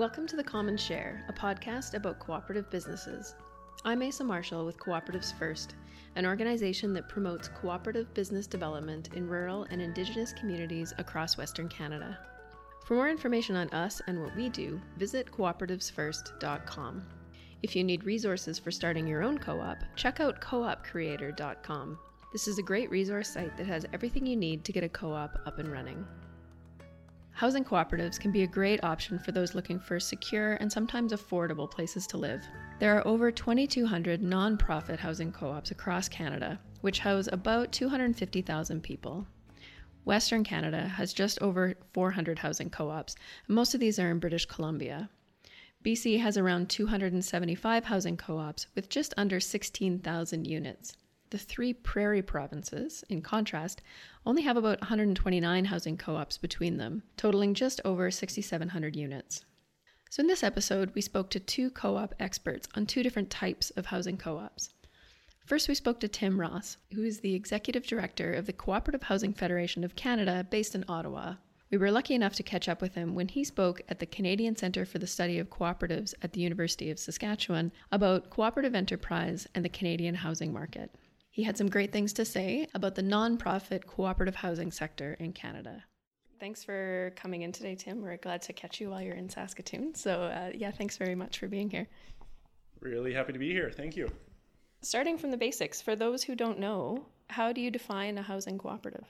Welcome to The Common Share, a podcast about cooperative businesses. I'm Asa Marshall with Cooperatives First, an organization that promotes cooperative business development in rural and Indigenous communities across Western Canada. For more information on us and what we do, visit cooperativesfirst.com. If you need resources for starting your own co op, check out coopcreator.com. This is a great resource site that has everything you need to get a co op up and running. Housing cooperatives can be a great option for those looking for secure and sometimes affordable places to live. There are over 2,200 non-profit housing co ops across Canada, which house about 250,000 people. Western Canada has just over 400 housing co ops, and most of these are in British Columbia. BC has around 275 housing co ops with just under 16,000 units. The three prairie provinces, in contrast, only have about 129 housing co ops between them, totaling just over 6,700 units. So, in this episode, we spoke to two co op experts on two different types of housing co ops. First, we spoke to Tim Ross, who is the executive director of the Cooperative Housing Federation of Canada based in Ottawa. We were lucky enough to catch up with him when he spoke at the Canadian Centre for the Study of Cooperatives at the University of Saskatchewan about cooperative enterprise and the Canadian housing market. He had some great things to say about the nonprofit cooperative housing sector in Canada. Thanks for coming in today, Tim. We're glad to catch you while you're in Saskatoon. So, uh, yeah, thanks very much for being here. Really happy to be here. Thank you. Starting from the basics, for those who don't know, how do you define a housing cooperative?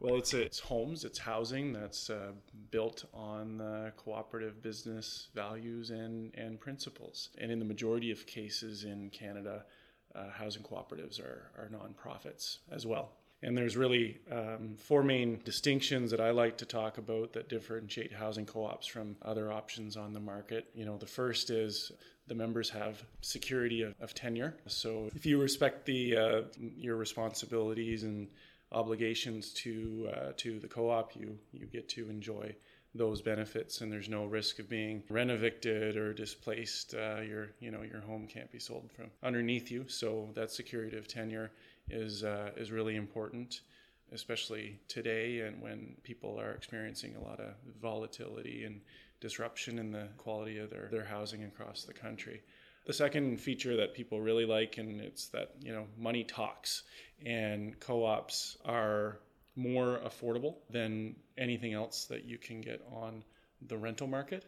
Well, it's it's homes, it's housing that's uh, built on uh, cooperative business values and and principles. And in the majority of cases in Canada, uh, housing cooperatives are, are nonprofits as well. And there's really um, four main distinctions that I like to talk about that differentiate housing co-ops from other options on the market. You know, the first is the members have security of, of tenure. So if you respect the uh, your responsibilities and obligations to uh, to the co-op, you you get to enjoy those benefits and there's no risk of being rent evicted or displaced uh, your you know your home can't be sold from underneath you. So that security of tenure is uh, is really important especially today and when people are experiencing a lot of volatility and disruption in the quality of their, their housing across the country. The second feature that people really like and it's that you know money talks and co-ops are more affordable than anything else that you can get on the rental market,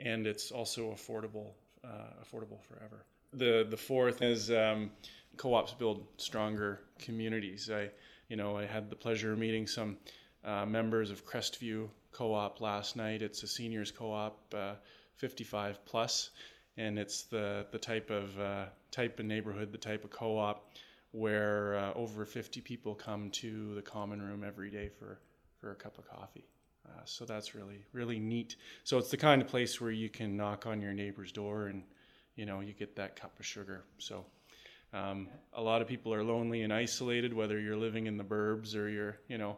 and it's also affordable uh, affordable forever. The the fourth is um, co-ops build stronger communities. I you know I had the pleasure of meeting some uh, members of Crestview Co-op last night. It's a seniors co-op, uh, 55 plus, and it's the the type of uh, type of neighborhood, the type of co-op where uh, over 50 people come to the common room every day for, for a cup of coffee. Uh, so that's really, really neat. So it's the kind of place where you can knock on your neighbor's door and, you know, you get that cup of sugar. So um, a lot of people are lonely and isolated, whether you're living in the burbs or you're, you know,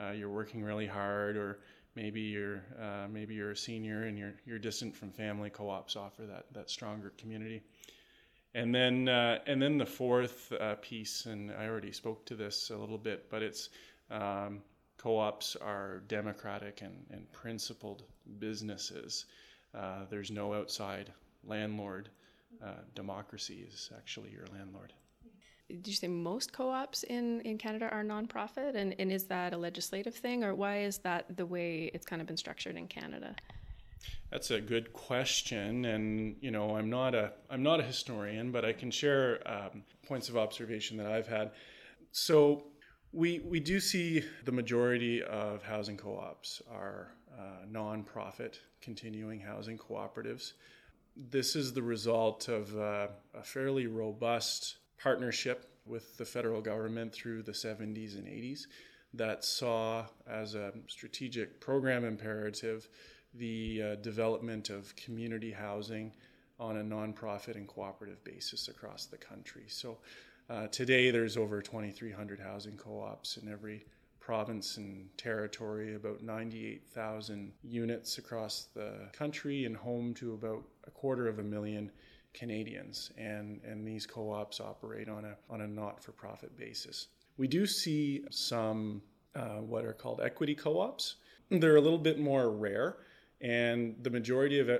uh, you're working really hard or maybe you're uh, maybe you're a senior and you're you're distant from family co-ops offer that that stronger community and then, uh, and then the fourth uh, piece, and I already spoke to this a little bit, but it's um, co-ops are democratic and, and principled businesses. Uh, there's no outside landlord. Uh, democracy is actually your landlord. Did you say most co-ops in, in Canada are nonprofit, and, and is that a legislative thing, or why is that the way it's kind of been structured in Canada? That's a good question, and you know, I'm not a I'm not a historian, but I can share um, points of observation that I've had. So, we we do see the majority of housing co-ops are uh, nonprofit continuing housing cooperatives. This is the result of uh, a fairly robust partnership with the federal government through the 70s and 80s that saw as a strategic program imperative the uh, development of community housing on a nonprofit and cooperative basis across the country. So uh, today there's over 2,300 housing co-ops in every province and territory, about 98,000 units across the country and home to about a quarter of a million Canadians. And, and these co-ops operate on a, on a not-for-profit basis. We do see some uh, what are called equity co-ops. They're a little bit more rare and the majority of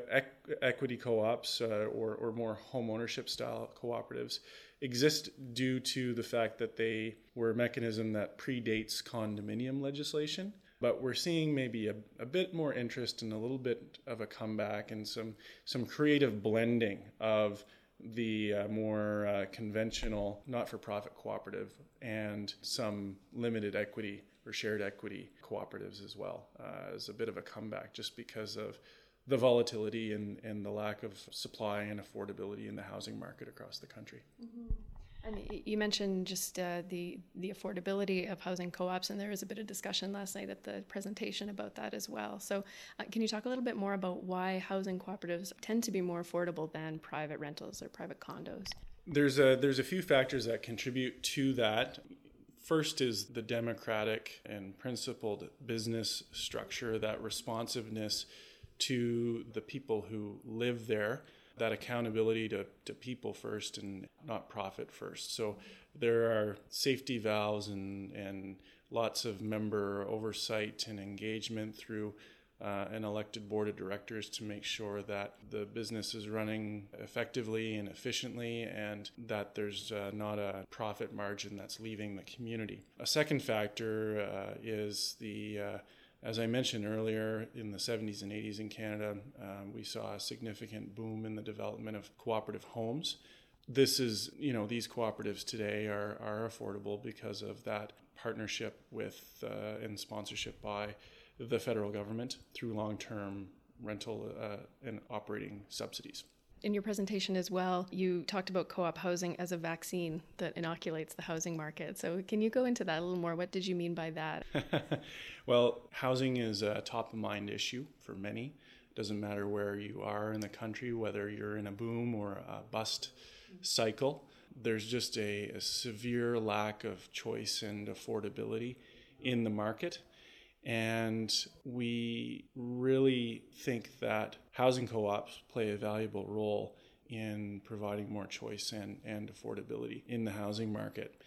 equity co-ops uh, or, or more home ownership style cooperatives exist due to the fact that they were a mechanism that predates condominium legislation. But we're seeing maybe a, a bit more interest and a little bit of a comeback and some some creative blending of the uh, more uh, conventional not-for-profit cooperative and some limited equity or shared equity cooperatives as well uh, as a bit of a comeback just because of the volatility and, and the lack of supply and affordability in the housing market across the country. Mm-hmm. And you mentioned just uh, the the affordability of housing co-ops, and there was a bit of discussion last night at the presentation about that as well. So, uh, can you talk a little bit more about why housing cooperatives tend to be more affordable than private rentals or private condos? There's a there's a few factors that contribute to that. First is the democratic and principled business structure, that responsiveness to the people who live there, that accountability to, to people first and not profit first. So there are safety valves and, and lots of member oversight and engagement through uh, an elected board of directors to make sure that the business is running effectively and efficiently and that there's uh, not a profit margin that's leaving the community. A second factor uh, is the uh, as I mentioned earlier, in the 70s and 80s in Canada, um, we saw a significant boom in the development of cooperative homes. This is, you know, these cooperatives today are, are affordable because of that partnership with uh, and sponsorship by the federal government through long term rental uh, and operating subsidies. In your presentation as well, you talked about co op housing as a vaccine that inoculates the housing market. So, can you go into that a little more? What did you mean by that? well, housing is a top of mind issue for many. It doesn't matter where you are in the country, whether you're in a boom or a bust cycle, there's just a, a severe lack of choice and affordability in the market. And we really think that housing co ops play a valuable role in providing more choice and, and affordability in the housing market.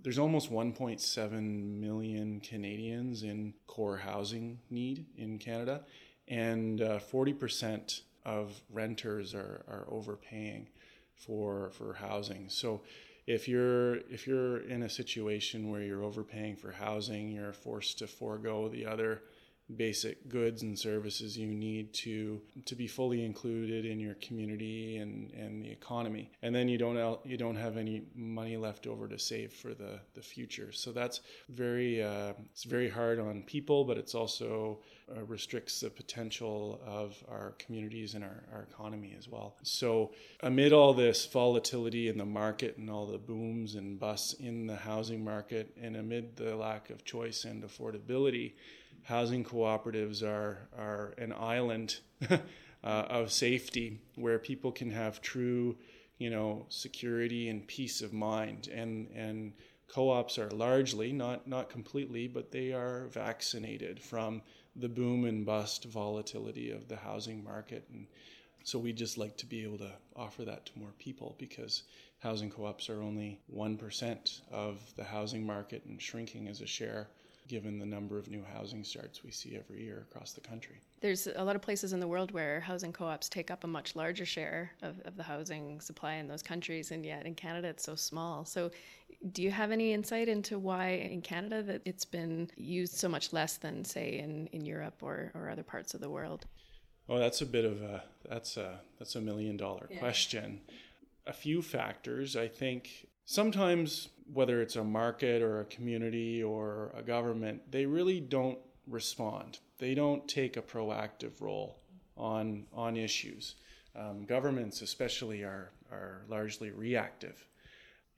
There's almost 1.7 million Canadians in core housing need in Canada, and uh, 40% of renters are, are overpaying for, for housing. So if you're if you're in a situation where you're overpaying for housing, you're forced to forego the other basic goods and services you need to to be fully included in your community and, and the economy. And then you don't you don't have any money left over to save for the, the future. So that's very uh, it's very hard on people, but it's also uh, restricts the potential of our communities and our, our economy as well. So amid all this volatility in the market and all the booms and busts in the housing market, and amid the lack of choice and affordability housing cooperatives are, are an island uh, of safety where people can have true, you know, security and peace of mind. And, and co-ops are largely, not, not completely, but they are vaccinated from the boom and bust volatility of the housing market. And so we just like to be able to offer that to more people because housing co-ops are only 1% of the housing market and shrinking as a share given the number of new housing starts we see every year across the country. There's a lot of places in the world where housing co ops take up a much larger share of, of the housing supply in those countries, and yet in Canada it's so small. So, do you have any insight into why in Canada that it's been used so much less than, say, in, in Europe or, or other parts of the world? Oh, that's a bit of a that's a that's a million dollar yeah. question. A few factors, I think. Sometimes whether it's a market or a community or a government, they really don't respond. They don't take a proactive role on on issues. Um, governments, especially, are are largely reactive.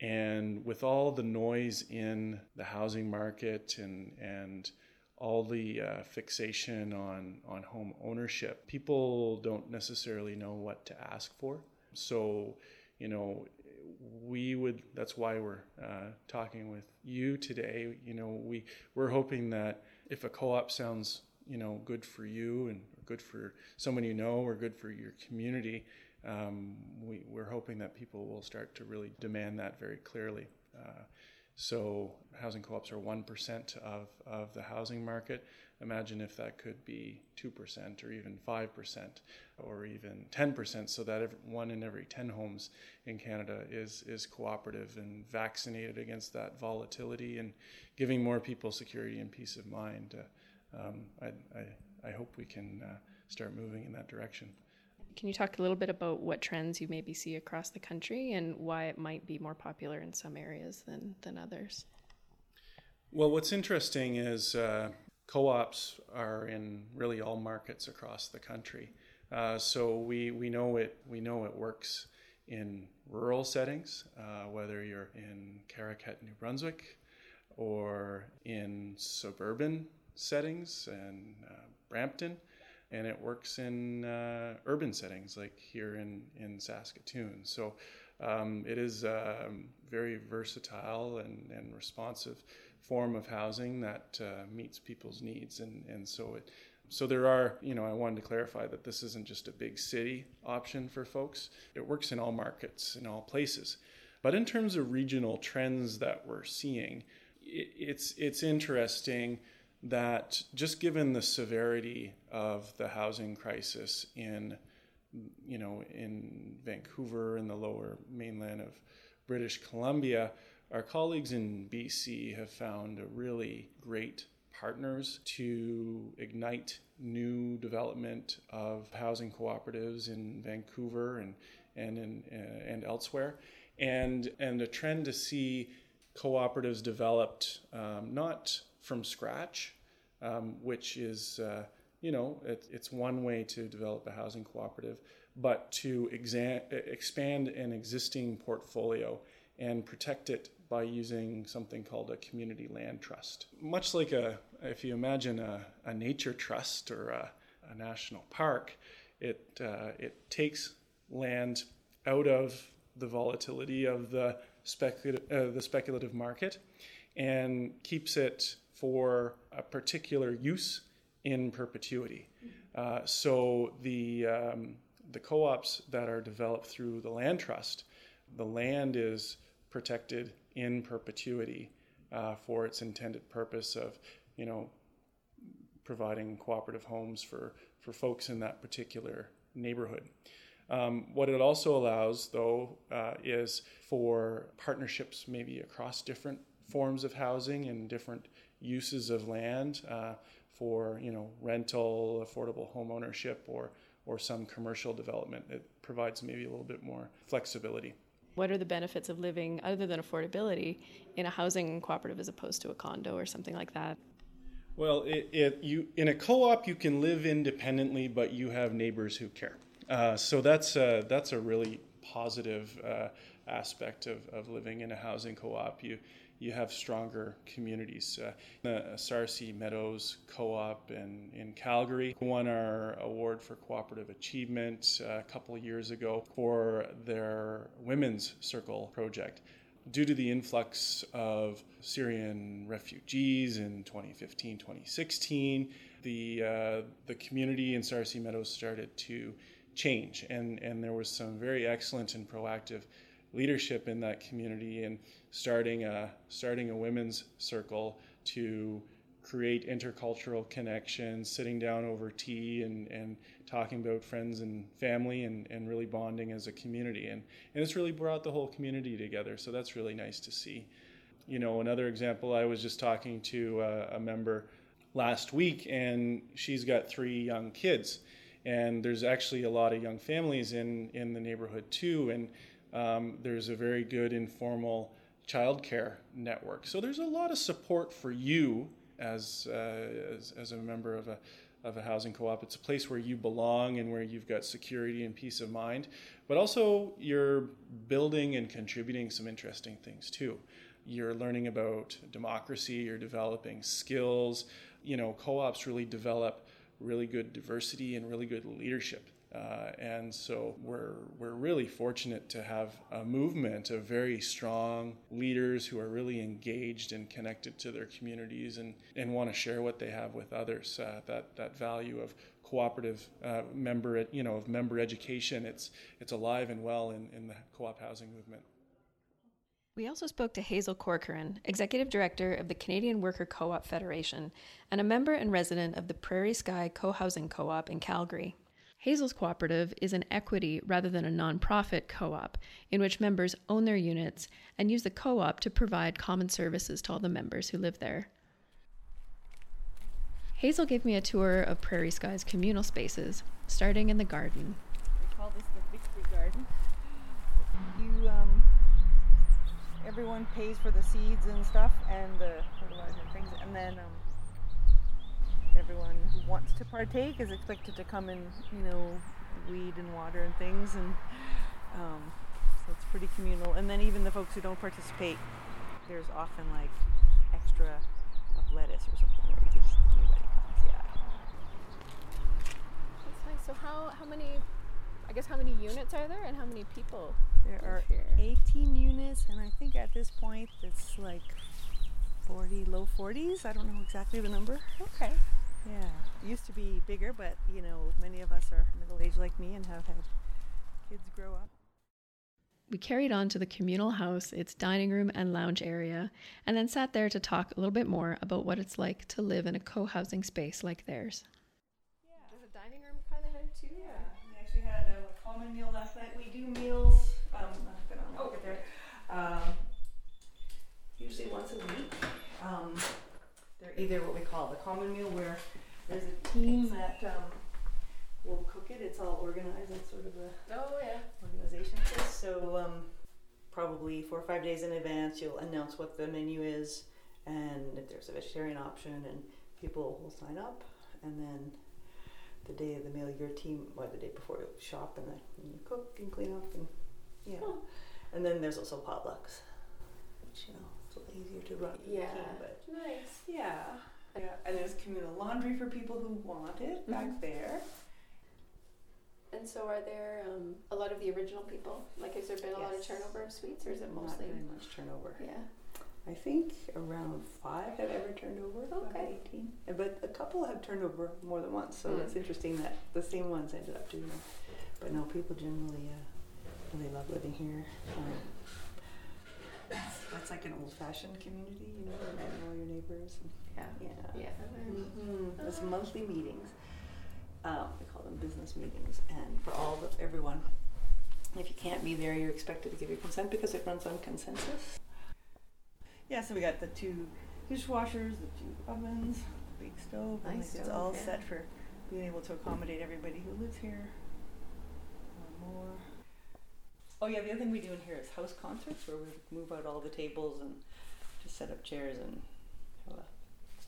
And with all the noise in the housing market and and all the uh, fixation on on home ownership, people don't necessarily know what to ask for. So, you know, we would that's why we're uh, talking with you today you know we we're hoping that if a co-op sounds you know good for you and good for someone you know or good for your community um, we, we're hoping that people will start to really demand that very clearly uh, so housing co-ops are 1% of, of the housing market. Imagine if that could be 2% or even 5% or even 10%, so that every, one in every 10 homes in Canada is, is cooperative and vaccinated against that volatility and giving more people security and peace of mind. Uh, um, I, I, I, hope we can uh, start moving in that direction. Can you talk a little bit about what trends you maybe see across the country and why it might be more popular in some areas than, than others? Well, what's interesting is uh, co-ops are in really all markets across the country. Uh, so we, we know it we know it works in rural settings, uh, whether you're in Caraquet, New Brunswick, or in suburban settings and uh, Brampton, and it works in uh, urban settings like here in in Saskatoon. So um, it is um, very versatile and, and responsive form of housing that uh, meets people's needs. And, and so it, so there are, you know, I wanted to clarify that this isn't just a big city option for folks. It works in all markets, in all places. But in terms of regional trends that we're seeing, it, it's it's interesting that just given the severity of the housing crisis in you know in Vancouver and the lower mainland of British Columbia, our colleagues in BC have found really great partners to ignite new development of housing cooperatives in Vancouver and and in, uh, and elsewhere, and and a trend to see cooperatives developed um, not from scratch, um, which is uh, you know it, it's one way to develop a housing cooperative, but to exam- expand an existing portfolio and protect it by using something called a community land trust. Much like a, if you imagine a, a nature trust or a, a national park, it, uh, it takes land out of the volatility of the, speculative, uh, the speculative market and keeps it for a particular use in perpetuity. Uh, so the, um, the co-ops that are developed through the land trust, the land is protected in perpetuity uh, for its intended purpose of, you know, providing cooperative homes for, for folks in that particular neighborhood. Um, what it also allows, though, uh, is for partnerships maybe across different forms of housing and different uses of land uh, for you know rental, affordable home ownership, or or some commercial development. It provides maybe a little bit more flexibility what are the benefits of living other than affordability in a housing cooperative as opposed to a condo or something like that? Well it, it you in a co-op you can live independently but you have neighbors who care. Uh, so that's uh, that's a really positive uh, aspect of, of living in a housing co-op. You you have stronger communities. Uh, the Sarcee Meadows Co-op in, in Calgary won our award for cooperative achievement uh, a couple of years ago for their Women's Circle project. Due to the influx of Syrian refugees in 2015 2016, the, uh, the community in Sarcee Meadows started to change, and, and there was some very excellent and proactive leadership in that community and starting a starting a women's circle to create intercultural connections, sitting down over tea and, and talking about friends and family and, and really bonding as a community. And, and it's really brought the whole community together. So that's really nice to see. You know, another example, I was just talking to a, a member last week, and she's got three young kids. And there's actually a lot of young families in, in the neighborhood too. And um, there's a very good informal childcare network. So there's a lot of support for you as, uh, as, as, a member of a, of a housing co-op. It's a place where you belong and where you've got security and peace of mind. But also you're building and contributing some interesting things too. You're learning about democracy, you're developing skills. You know, co-ops really develop really good diversity and really good leadership uh, and so we're, we're really fortunate to have a movement of very strong leaders who are really engaged and connected to their communities and, and want to share what they have with others. Uh, that, that value of cooperative uh, member, you know, of member education, it's, it's alive and well in, in the co-op housing movement. We also spoke to Hazel Corcoran, Executive Director of the Canadian Worker Co op Federation and a member and resident of the Prairie Sky Co housing Co op in Calgary. Hazel's cooperative is an equity rather than a nonprofit co op in which members own their units and use the co op to provide common services to all the members who live there. Hazel gave me a tour of Prairie Sky's communal spaces, starting in the garden. We call this the victory garden. You, um, everyone pays for the seeds and stuff and the fertilizer and things, and then um, everyone who wants to partake is expected to come and you know weed and water and things, and um, so it's pretty communal. And then even the folks who don't participate, there's often like extra of lettuce or something where you can just anybody comes. Yeah. That's nice. So how how many I guess how many units are there and how many people There are here? 18 units, and I think at this point it's like 40, low 40s. I don't know exactly the number. Okay. Yeah, it used to be bigger, but you know, many of us are middle aged like me and have had kids grow up. We carried on to the communal house, its dining room and lounge area, and then sat there to talk a little bit more about what it's like to live in a co housing space like theirs. Yeah, there's a dining room kind of there too. Yeah, we actually had a common meal last night. We do meals. Um, I've been on over there. Um, usually once a week. Um, they're either what we call the common meal, where there's a team that um, will cook it. It's all organized. It's sort of a Oh yeah. organization. So um, probably four or five days in advance, you'll announce what the menu is, and if there's a vegetarian option, and people will sign up, and then the day of the meal, your team, or the day before, you'll shop and then you cook and clean up, and yeah. Cool. And then there's also potlucks, which you know it's a little easier to run. Yeah. but Nice. yeah. Yeah, and there's communal laundry for people who want it Mm-hmm. back there. And so are there um, a lot of the original people? Like, has there been a lot of turnover of suites, or is it mostly Not very much turnover. Yeah. I think around five have ever turned over. Okay. 18. Uh, But a couple have turned over more than once, so Mm. it's interesting that the same ones ended up doing it. But no, people generally uh, really love living here. Um, that's, that's like an old fashioned community, you know, you know all your neighbors. And, Yeah. yeah. Yeah. hmm There's monthly meetings. Um, we call them business meetings, and for all the, everyone. If you can't be there, you're expected to give your consent because it runs on consensus. Yeah, so we got the two dishwashers, the two ovens, the big stove. and, Nice like, it's all yeah. set for being able to accommodate everybody who lives here. Or more. Oh yeah, the other thing we do in here is house concerts, where we move out all the tables and just set up chairs and have a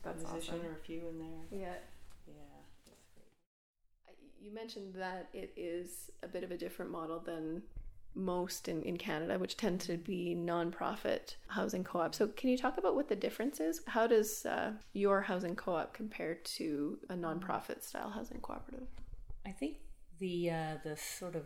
That's musician awesome. or a few in there. Yeah. Yeah, it's great. You mentioned that it is a bit of a different model than most in, in Canada, which tend to be nonprofit housing co op. So, can you talk about what the difference is? How does uh, your housing co op compare to a nonprofit style housing cooperative? I think the uh, the sort of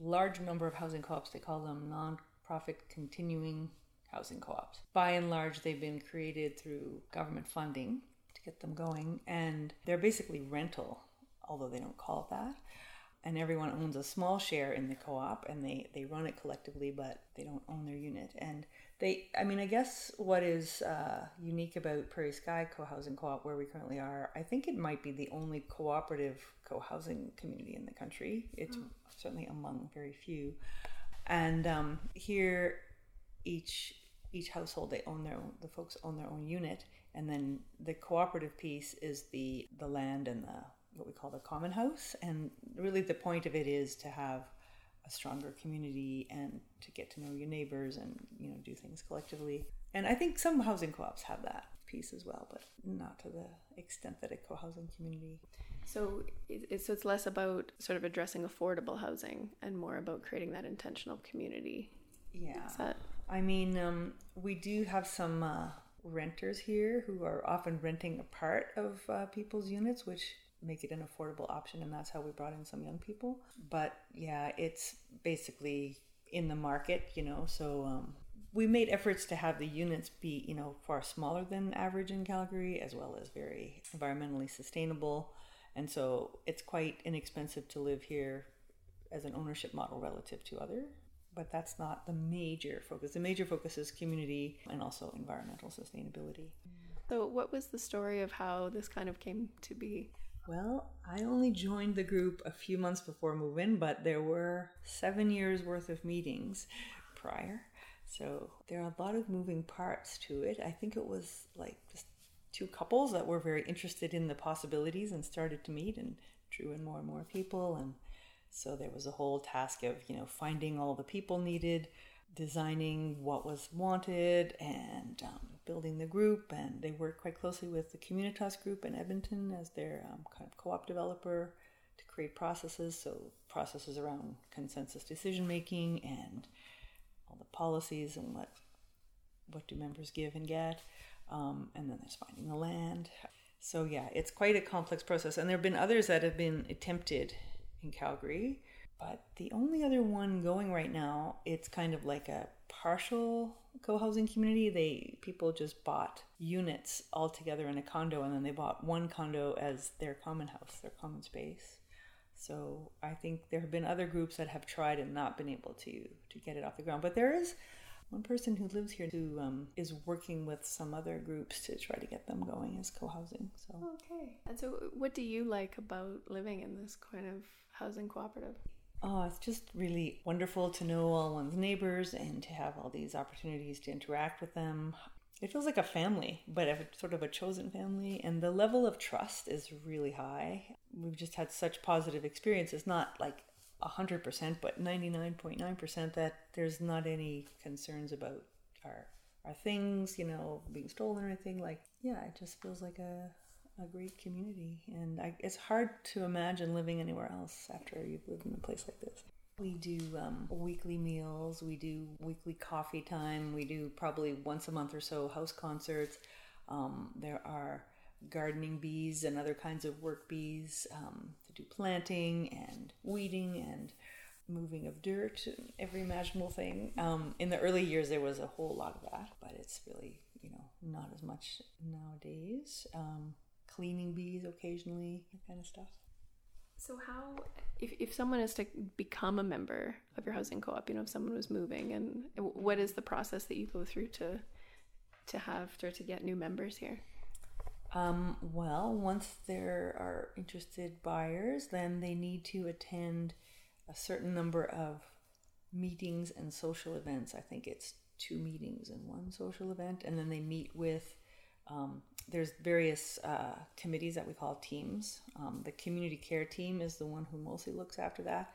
large number of housing co-ops they call them non-profit continuing housing co-ops. By and large, they've been created through government funding to get them going, and they're basically rental, although they don't call it that. And everyone owns a small share in the co-op, and they they run it collectively, but they don't own their unit. And they, I mean, I guess what is uh, unique about Prairie Sky Co-housing Co-op, where we currently are, I think it might be the only cooperative co-housing community in the country. It's certainly among very few. And um, here, each each household they own their own. The folks own their own unit, and then the cooperative piece is the the land and the what we call the common house. And really, the point of it is to have a stronger community and to get to know your neighbors and you know do things collectively. And I think some housing co-ops have that piece as well, but not to the extent that a co-housing community. So, it, it's, so it's less about sort of addressing affordable housing and more about creating that intentional community. Yeah. That I mean, um, we do have some uh, renters here who are often renting a part of uh, people's units, which make it an affordable option, and that's how we brought in some young people. But yeah, it's basically in the market, you know. So um, we made efforts to have the units be, you know, far smaller than average in Calgary, as well as very environmentally sustainable. And so it's quite inexpensive to live here as an ownership model relative to other but that's not the major focus. The major focus is community and also environmental sustainability. So, what was the story of how this kind of came to be? Well, I only joined the group a few months before move in, but there were seven years worth of meetings prior. So there are a lot of moving parts to it. I think it was like just two couples that were very interested in the possibilities and started to meet and drew in more and more people. And so there was a whole task of, you know, finding all the people needed, designing what was wanted, and um, building the group. And they work quite closely with the Communitas group in Edmonton as their um, kind of co op developer to create processes. So, processes around consensus decision making and all the policies and what what do members give and get. Um, and then there's finding the land. So yeah, it's quite a complex process. And there have been others that have been attempted in Calgary, but the only other one going right now, it's kind of like a partial co-housing community. They people just bought units all together in a condo, and then they bought one condo as their common house, their common space. So I think there have been other groups that have tried and not been able to to get it off the ground. But there is one person who lives here who um, is working with some other groups to try to get them going as co-housing. So okay. And so, what do you like about living in this kind of housing cooperative? Oh, it's just really wonderful to know all one's neighbors and to have all these opportunities to interact with them. It feels like a family, but a, sort of a chosen family, and the level of trust is really high. We've just had such positive experiences, not like 100%, but 99.9% that there's not any concerns about our our things, you know, being stolen or anything. Like, yeah, it just feels like a, a great community. And I, it's hard to imagine living anywhere else after you've lived in a place like this. We do um, weekly meals, we do weekly coffee time, we do probably once a month or so house concerts. Um, there are gardening bees and other kinds of work bees um, to do planting and weeding and moving of dirt and every imaginable thing. Um, in the early years, there was a whole lot of that, but it's really, you know, not as much nowadays. Um, cleaning bees occasionally, that kind of stuff. So, how, if, if someone is to become a member of your housing co op, you know, if someone was moving, and what is the process that you go through to to have or to get new members here? Um, well, once there are interested buyers, then they need to attend a certain number of meetings and social events. I think it's two meetings and one social event, and then they meet with. Um, there's various uh, committees that we call teams. Um, the community care team is the one who mostly looks after that,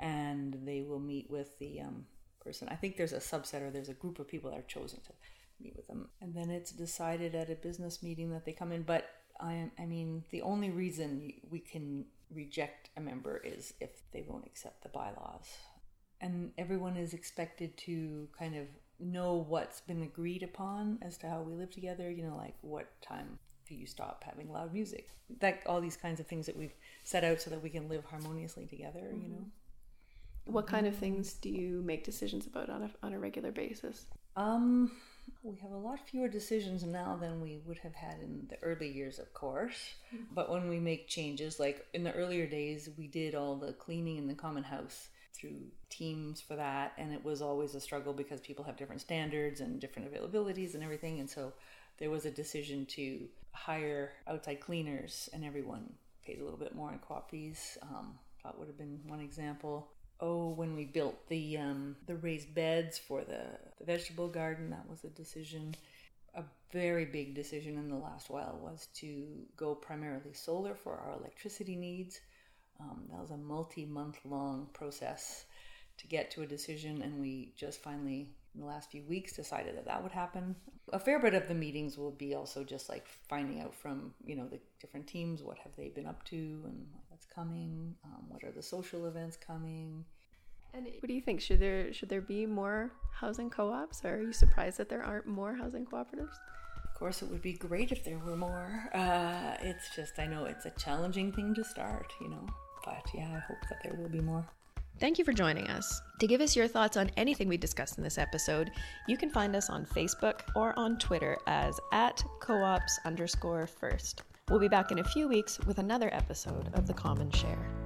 and they will meet with the um, person. I think there's a subset or there's a group of people that are chosen to meet with them. And then it's decided at a business meeting that they come in. But I, I mean, the only reason we can reject a member is if they won't accept the bylaws. And everyone is expected to kind of know what's been agreed upon as to how we live together. You know, like what time do you stop having loud music? Like all these kinds of things that we've set out so that we can live harmoniously together, mm-hmm. you know. What kind of things do you make decisions about on a, on a regular basis? Um, we have a lot fewer decisions now than we would have had in the early years, of course. Mm-hmm. But when we make changes, like in the earlier days, we did all the cleaning in the common house through teams for that. And it was always a struggle because people have different standards and different availabilities and everything. And so there was a decision to hire outside cleaners, and everyone pays a little bit more in co op fees. Um, that would have been one example oh, when we built the um, the raised beds for the, the vegetable garden, that was a decision. A very big decision in the last while was to go primarily solar for our electricity needs. Um, that was a multi-month long process to get to a decision, and we just finally, in the last few weeks, decided that that would happen. A fair bit of the meetings will be also just like finding out from you know the different teams what have they been up to and what's coming? Um, what are the social events coming? And what do you think? Should there should there be more housing co-ops? Or are you surprised that there aren't more housing cooperatives? Of course, it would be great if there were more. Uh, it's just I know it's a challenging thing to start, you know. But yeah, I hope that there will be more. Thank you for joining us. To give us your thoughts on anything we discussed in this episode, you can find us on Facebook or on Twitter as at co-ops underscore first. We'll be back in a few weeks with another episode of The Common Share.